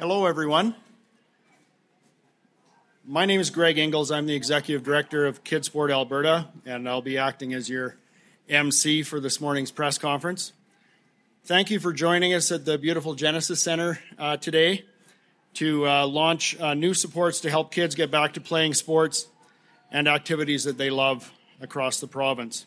Hello, everyone. My name is Greg Ingles. I'm the Executive Director of KidSport Alberta, and I'll be acting as your MC for this morning's press conference. Thank you for joining us at the beautiful Genesis Center uh, today to uh, launch uh, new supports to help kids get back to playing sports and activities that they love across the province.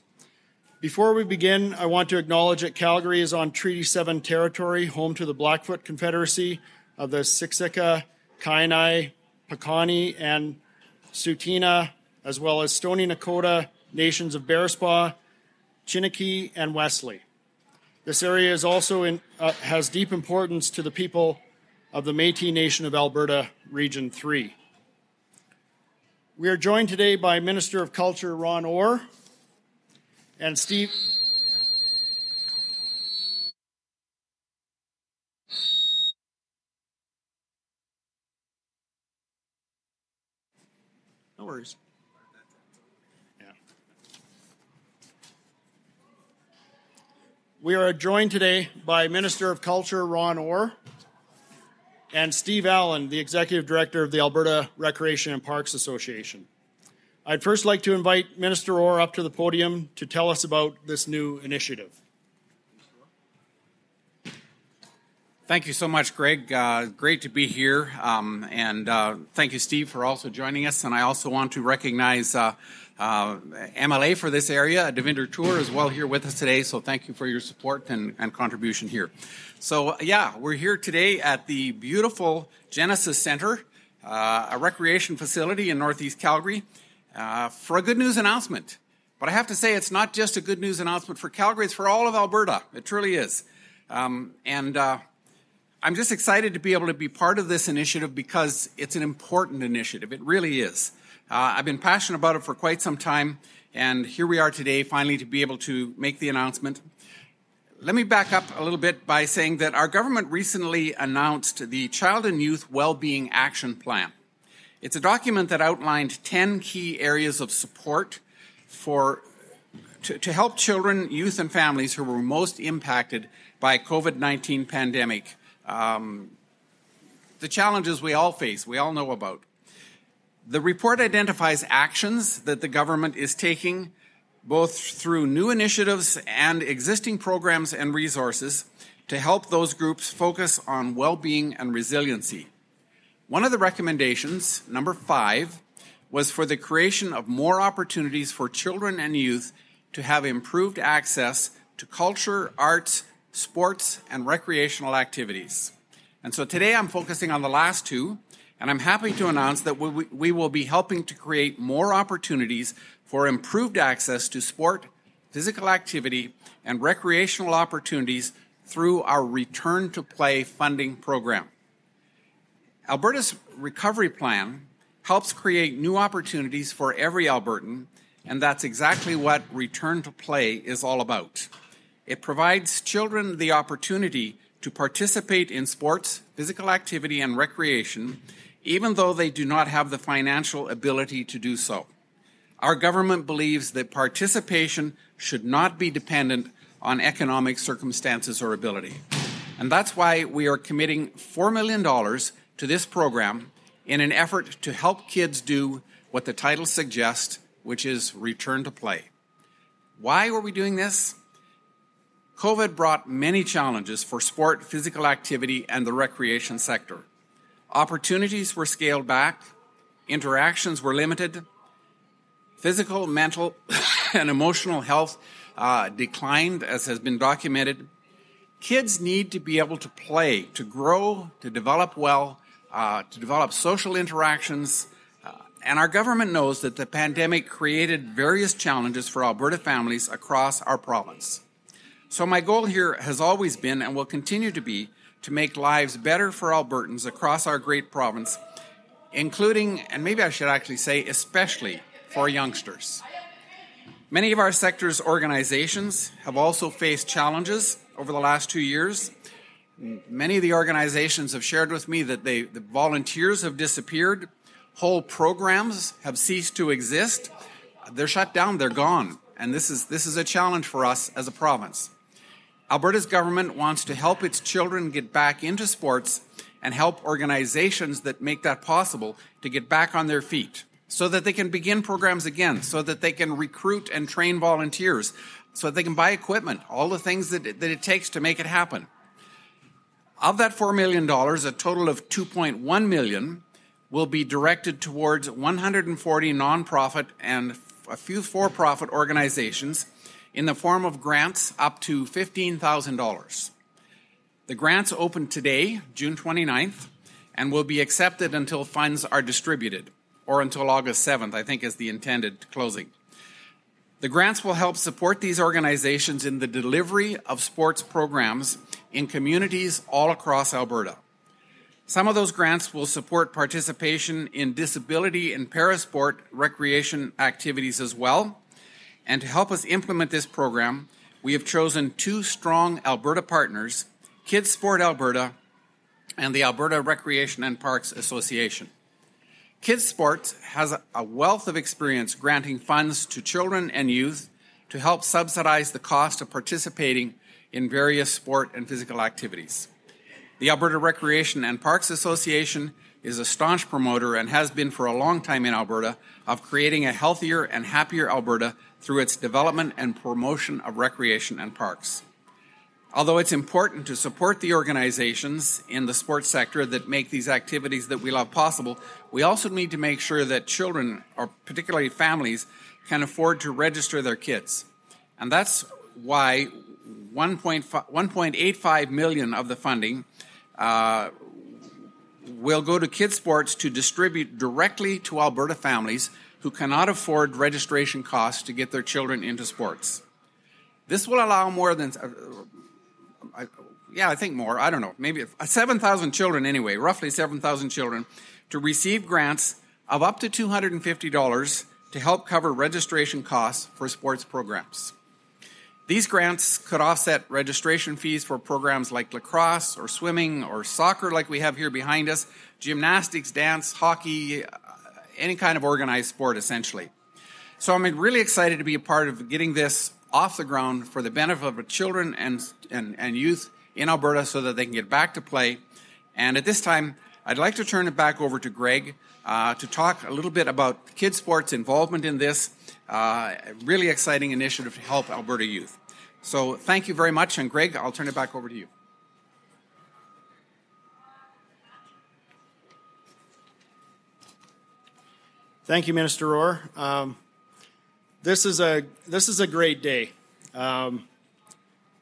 Before we begin, I want to acknowledge that Calgary is on Treaty 7 territory, home to the Blackfoot Confederacy, of the Siksika, Kainai, Piikani, and Tsuut'ina, as well as Stoney Nakoda nations of Bearspaw, Chiniki, and Wesley. This area is also in, uh, has deep importance to the people of the Métis Nation of Alberta, Region 3. We are joined today by Minister of Culture Ron Orr and Steve. No worries. Yeah. We are joined today by Minister of Culture Ron Orr and Steve Allen, the Executive Director of the Alberta Recreation and Parks Association. I'd first like to invite Minister Orr up to the podium to tell us about this new initiative. Thank you so much, Greg. Uh, great to be here. Um, and uh, thank you, Steve, for also joining us. And I also want to recognize uh, uh MLA for this area, Devinder Toor, as well here with us today. So thank you for your support and, and contribution here. So, yeah, we're here today at the beautiful Genesis Center, uh, a recreation facility in Northeast Calgary, uh, for a good news announcement. But I have to say, it's not just a good news announcement for Calgary, it's for all of Alberta. It truly is. Um, and I'm just excited to be able to be part of this initiative because it's an important initiative. It really is. Uh, I've been passionate about it for quite some time, and here we are today, finally, to be able to make the announcement. Let me back up a little bit by saying that our government recently announced the Child and Youth Wellbeing Action Plan. It's a document that outlined 10 key areas of support for to, to help children, youth, and families who were most impacted by COVID-19 pandemic um, the challenges we all face, we all know about. The report identifies actions that the government is taking both through new initiatives and existing programs and resources to help those groups focus on well-being and resiliency. One of the recommendations, number five, was for the creation of more opportunities for children and youth to have improved access to culture, arts, sports, and recreational activities. And so today I'm focusing on the last two, and I'm happy to announce that we, we will be helping to create more opportunities for improved access to sport, physical activity, and recreational opportunities through our Return to Play funding program. Alberta's recovery plan helps create new opportunities for every Albertan, and that's exactly what Return to Play is all about. It provides children the opportunity to participate in sports, physical activity, and recreation, even though they do not have the financial ability to do so. Our government believes that participation should not be dependent on economic circumstances or ability. And that's why we are committing $4 million to this program in an effort to help kids do what the title suggests, which is return to play. Why are we doing this? COVID brought many challenges for sport, physical activity, and the recreation sector. Opportunities were scaled back, interactions were limited, physical, mental, and emotional health uh, declined, as has been documented. Kids need to be able to play, to grow, to develop well, uh, to develop social interactions. Uh, and our government knows that the pandemic created various challenges for Alberta families across our province. So my goal here has always been and will continue to be to make lives better for Albertans across our great province, including, and maybe I should actually say, especially for youngsters. Many of our sector's organizations have also faced challenges over the last two years. Many of the organizations have shared with me that they, the volunteers have disappeared, whole programs have ceased to exist. They're shut down, they're gone. And this is, this is a challenge for us as a province. Alberta's government wants to help its children get back into sports and help organizations that make that possible to get back on their feet so that they can begin programs again, so that they can recruit and train volunteers, so that they can buy equipment, all the things that, that it takes to make it happen. Of that $4 million, a total of 2.1 million will be directed towards 140 nonprofit and a few for-profit organizations in the form of grants up to $15,000. The grants open today, June 29th, and will be accepted until funds are distributed, or until August 7th, I think is the intended closing. The grants will help support these organizations in the delivery of sports programs in communities all across Alberta. Some of those grants will support participation in disability and parasport recreation activities as well. And to help us implement this program, we have chosen two strong Alberta partners Kids Sport Alberta and the Alberta Recreation and Parks Association. Kids Sports has a wealth of experience granting funds to children and youth to help subsidize the cost of participating in various sport and physical activities. The Alberta Recreation and Parks Association is a staunch promoter and has been for a long time in Alberta of creating a healthier and happier Alberta through its development and promotion of recreation and parks. Although it's important to support the organizations in the sports sector that make these activities that we love possible, we also need to make sure that children, or particularly families, can afford to register their kids. And that's why 1.85 million of the funding uh, will go to Kids Sports to distribute directly to Alberta families who cannot afford registration costs to get their children into sports. This will allow more than uh, I, yeah, I think more. I don't know. Maybe 7,000 children anyway, roughly 7,000 children, to receive grants of up to $250 to help cover registration costs for sports programs. These grants could offset registration fees for programs like lacrosse or swimming or soccer, like we have here behind us, gymnastics, dance, hockey, uh, any kind of organized sport, essentially. So I'm really excited to be a part of getting this off the ground for the benefit of children and, and, and youth in Alberta so that they can get back to play. And at this time, I'd like to turn it back over to Greg uh, to talk a little bit about kids sports involvement in this uh, really exciting initiative to help Alberta youth. So thank you very much, and Greg, I'll turn it back over to you. Thank you, Minister Orr. Um, this is a this is a great day. Um,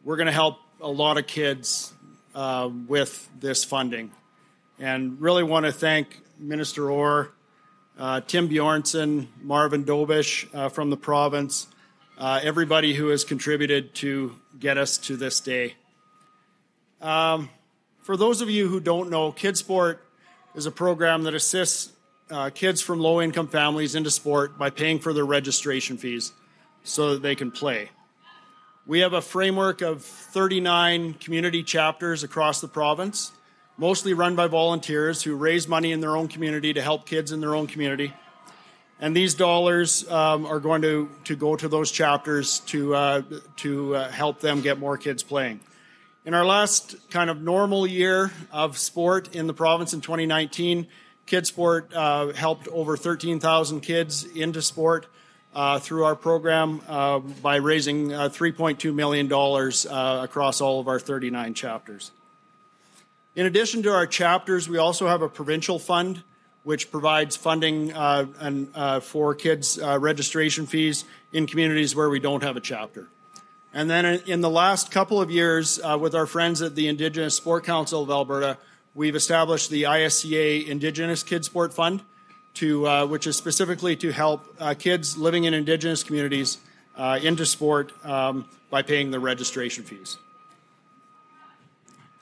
we're going to help a lot of kids uh, with this funding, and really want to thank Minister Orr, uh, Tim Bjornson, Marvin Dobish uh, from the province, uh, everybody who has contributed to get us to this day. Um, for those of you who don't know, KidSport is a program that assists uh, kids from low income families into sport by paying for their registration fees so that they can play. We have a framework of 39 community chapters across the province, mostly run by volunteers who raise money in their own community to help kids in their own community. And these dollars um, are going to, to go to those chapters to, uh, to uh, help them get more kids playing. In our last kind of normal year of sport in the province in 2019, KidSport uh, helped over 13,000 kids into sport uh, through our program uh, by raising uh, $3.2 million across all of our 39 chapters. In addition to our chapters, we also have a provincial fund which provides funding uh, and, for kids' registration fees in communities where we don't have a chapter. And then in the last couple of years, with our friends at the Indigenous Sport Council of Alberta, We've established the ISCA Indigenous Kids Sport Fund, to, uh, which is specifically to help uh, kids living in Indigenous communities uh, into sport um, by paying their registration fees.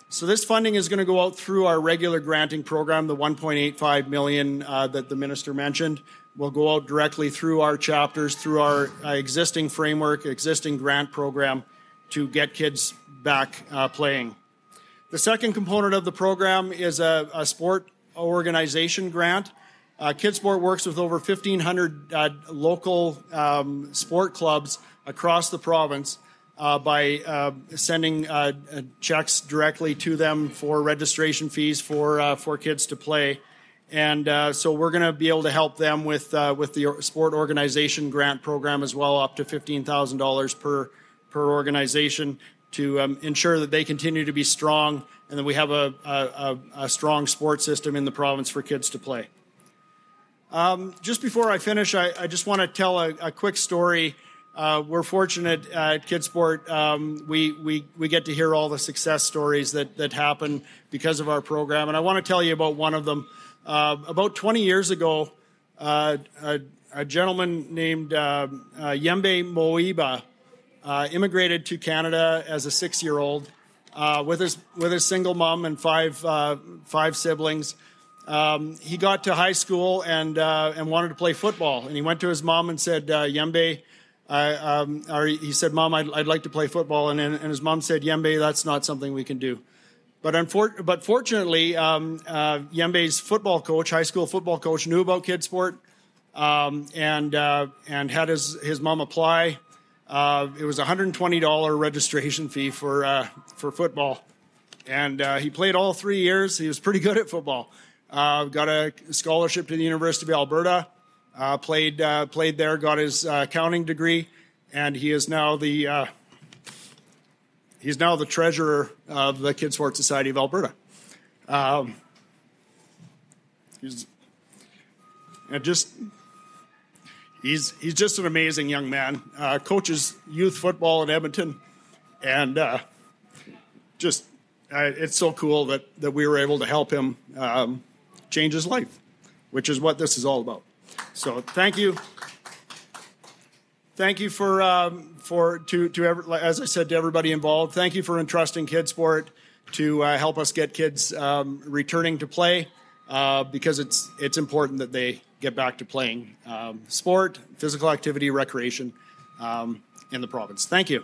So this funding is going to go out through our regular granting program, the 1.85 million uh, that the minister mentioned. Will go out directly through our chapters, through our uh, existing framework, existing grant program, to get kids back uh, playing. The second component of the program is a, a sport organization grant. Uh, KidSport works with over 1,500 uh, local um, sport clubs across the province uh, by uh, sending uh, uh, checks directly to them for registration fees for uh, for kids to play. And uh, so we're going to be able to help them with with the sport organization grant program as well, up to fifteen thousand dollars per per organization to um, ensure that they continue to be strong and that we have a, a, a strong sports system in the province for kids to play. Um, just before I finish, I, I just want to tell a, a quick story uh, we're fortunate at KidSport. Um, we, we, we get to hear all the success stories that, that happen because of our program. And I want to tell you about one of them. Uh, about 20 years ago, uh, a, a, gentleman named uh, uh, Yembe Moiba uh, immigrated to Canada as a six year old with, his, with his single mom and five, five siblings. Um, he got to high school and, and wanted to play football. And he went to his mom and said, Yembe, I, um, or he said, "Mom, I'd, I'd, like to play football," and, and his mom said, "Yembe, that's not something we can do." But, unfor- but fortunately, um, uh, Yembe's football coach, high school football coach, knew about kid sport um, and uh, and had his his mom apply. Uh, it was a hundred and twenty dollar registration fee for uh, for football, and uh, he played all three years. He was pretty good at football. Uh, got a scholarship to the University of Alberta uh, played uh, played there, got his uh, accounting degree, and he is now the uh, he's now the treasurer of the Kid Sports Society of Alberta. Um, he's and just he's he's just an amazing young man. Uh, coaches youth football in Edmonton, and uh, just it's so cool that that we were able to help him um, change his life, which is what this is all about. So thank you. Thank you for um, for to to as I said to everybody involved. Thank you for entrusting KidSport to uh, help us get kids um, returning to play uh, because it's it's important that they get back to playing um, sport, physical activity, recreation um, in the province. Thank you.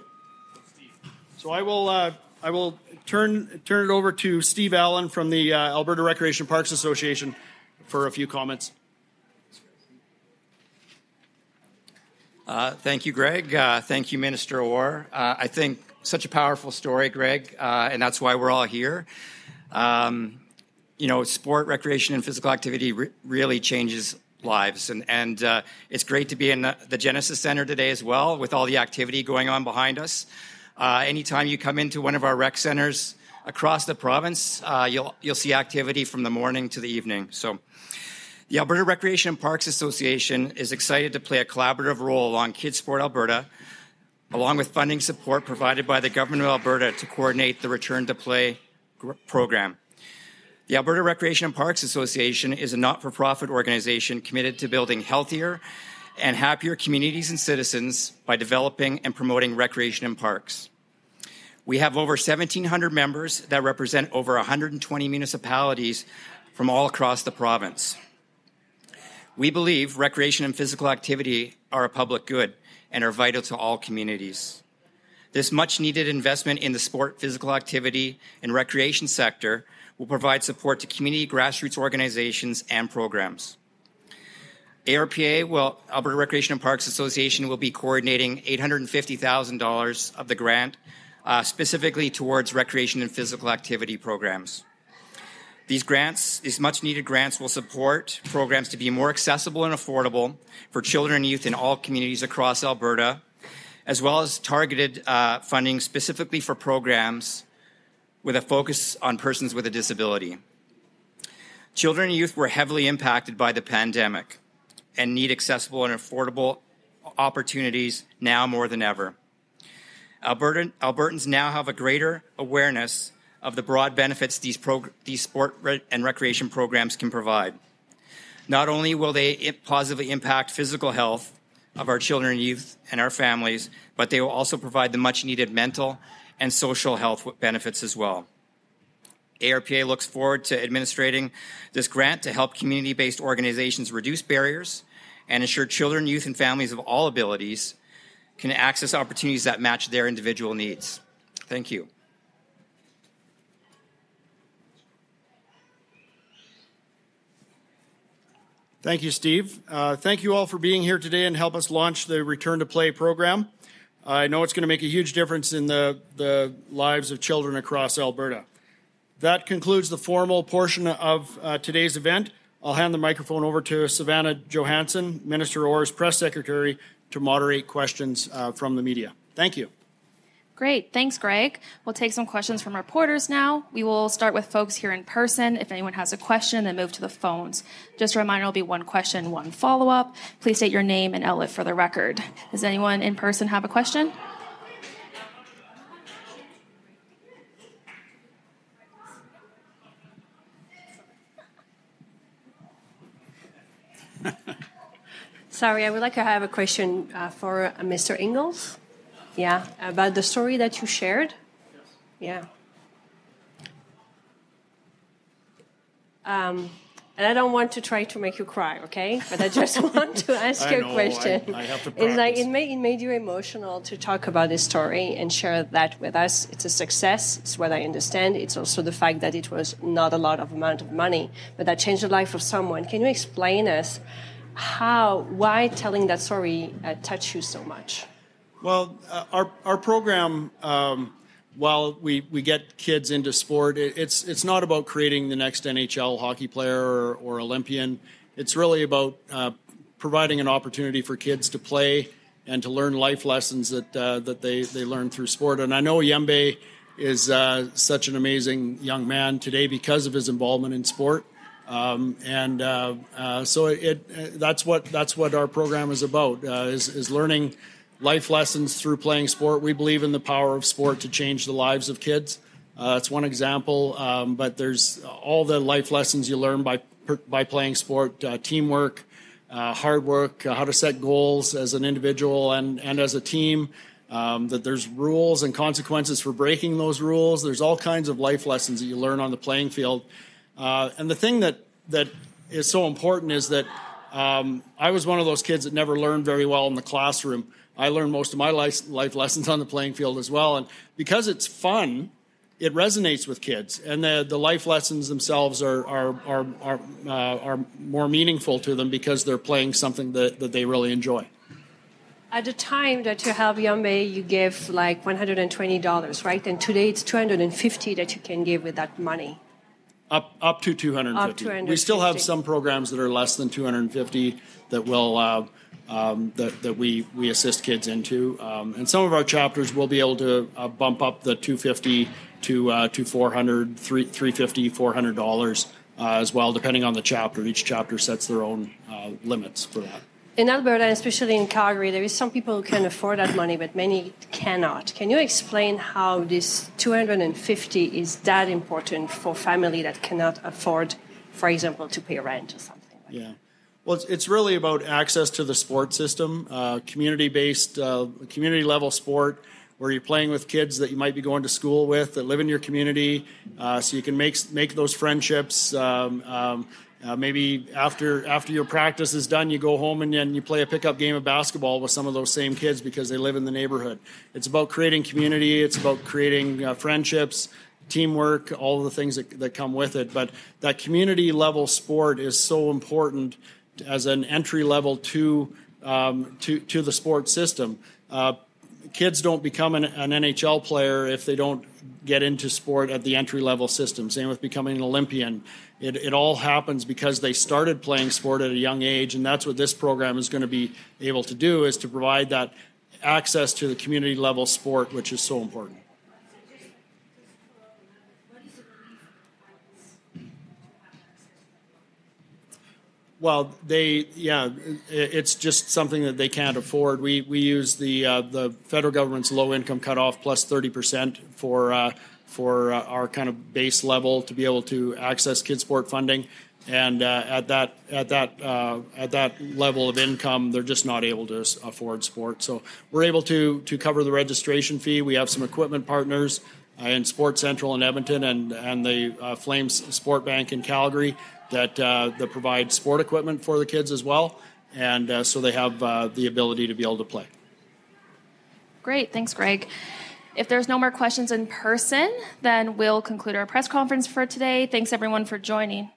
So I will uh, I will turn turn it over to Steve Allen from the uh, Alberta Recreation Parks Association for a few comments. Uh, thank you, Greg. Uh, thank you, Minister Orr. Uh, I think such a powerful story, Greg, uh, and that's why we're all here. Um, you know, sport, recreation, and physical activity re- really changes lives, and and uh, it's great to be in the, the, Genesis Center today as well, with all the activity going on behind us. anytime you come into one of our rec centers across the province, you'll you'll see activity from the morning to the evening. So. The Alberta Recreation and Parks Association is excited to play a collaborative role along KidSport Alberta, along with funding support provided by the Government of Alberta to coordinate the Return to Play program. The Alberta Recreation and Parks Association is a not for profit organization committed to building healthier and happier communities and citizens by developing and promoting recreation and parks. We have over 1,700 members that represent over 120 municipalities from all across the province. We believe recreation and physical activity are a public good and are vital to all communities. This much needed investment in the sport, physical activity, and recreation sector will provide support to community grassroots organizations and programs. ARPA, well, Alberta Recreation and Parks Association, will be coordinating $850,000 of the grant uh, specifically towards recreation and physical activity programs. These grants, these much needed grants, will support programs to be more accessible and affordable for children and youth in all communities across Alberta, as well as targeted uh, funding specifically for programs with a focus on persons with a disability. Children and youth were heavily impacted by the pandemic and need accessible and affordable opportunities now more than ever. Albertan, Albertans now have a greater awareness of the broad benefits these, these sport and recreation programs can provide. Not only will they positively impact physical health of our children and youth and our families, but they will also provide the much needed mental and social health benefits as well. ARPA looks forward to administrating this grant to help community based organizations reduce barriers and ensure children, youth, and families of all abilities can access opportunities that match their individual needs. Thank you. Thank you, Steve. Uh, thank you all for being here today and help us launch the Return to Play program. I know it's going to make a huge difference in the, the lives of children across Alberta. That concludes the formal portion of uh, today's event. I'll hand the microphone over to Savannah Johansson, Minister Orr's press secretary, to moderate questions uh, from the media. Thank you. Great. Thanks, Greg. We'll take some questions from reporters now. We will start with folks here in person. If anyone has a question, then move to the phones. Just a reminder, it'll be one question, one follow up. Please state your name and outlet for the record. Does anyone in person have a question? Sorry, I would like to have a question uh, for uh, Mr. Ingles. Yeah, about the story that you shared. Yes. Yeah. Um, and I don't want to try to make you cry, okay? But I just want to ask you know, a question. I- I have to it's like practice. it made it made you emotional to talk about this story and share that with us. It's a success. It's what I understand. It's also the fact that it was not a lot of amount of money, but that changed the life of someone. Can you explain us how why telling that story uh, touched you so much? Well, uh, our our program, um, while we, we get kids into sport, it, it's it's not about creating the next NHL hockey player or, or Olympian. It's really about uh, providing an opportunity for kids to play and to learn life lessons that uh, that they, they learn through sport. And I know Yembe is uh, such an amazing young man today because of his involvement in sport. Um, and uh, uh, so it, it that's what that's what our program is about uh, is, is learning life lessons through playing sport. We believe in the power of sport to change the lives of kids. Uh, that's one example, um, but there's all the life lessons you learn by by playing sport: uh, teamwork, uh, hard work, uh, how to set goals as an individual and and as a team. Um, that there's rules and consequences for breaking those rules. There's all kinds of life lessons that you learn on the playing field. Uh, and the thing that that is so important is that um, I was one of those kids that never learned very well in the classroom. I learned most of my life, life lessons on the playing field as well, and because it's fun, it resonates with kids, and the, the life lessons themselves are are are are, uh, are more meaningful to them because they're playing something that, that they really enjoy. At the time that you helped Yombe, you gave like $120, right? And today it's 250 that you can give with that money. Up up to 250. Up to We still have some programs that are less than 250 that will uh, um, that that we we assist kids into, um, and some of our chapters will be able to uh, bump up the 250 to uh, to 400, 3, 350, 400 dollars uh, as well, depending on the chapter. Each chapter sets their own uh, limits for that. In Alberta, especially in Calgary, there is some people who can afford that money, but many cannot. Can you explain how this 250 is that important for family that cannot afford, for example, to pay rent or something? Like Yeah. Well, it's, it's really about access to the sport system, uh, community based, uh, community level sport, where you're playing with kids that you might be going to school with that live in your community, uh, so you can make make those friendships. Um, um, uh, maybe after after your practice is done, you go home and then you play a pickup game of basketball with some of those same kids because they live in the neighborhood. It's about creating community. It's about creating uh, friendships teamwork, all the things that, that come with it. But that community level sport is so important as an entry level to um, to to the sports system. Uh, kids don't become an, an NHL player if they don't get into sport at the entry level system. Same with becoming an Olympian. It, it all happens because they started playing sport at a young age, and that's what this program is going to be able to do: is to provide that access to the community level sport, which is so important. Well, they yeah, it's just something that they can't afford. We we use the uh, the federal government's low income cutoff plus thirty percent for uh, for uh, our kind of base level to be able to access kid sport funding, and uh, at that at that uh, at that level of income, they're just not able to afford sport. So we're able to to cover the registration fee. We have some equipment partners uh, in Sport Central in Edmonton and and the Flames Sport Bank in Calgary that uh, that provide sport equipment for the kids as well, and uh, so they have uh, the ability to be able to play. Great. Thanks, Greg. If there's no more questions in person, then we'll conclude our press conference for today. Thanks, everyone, for joining.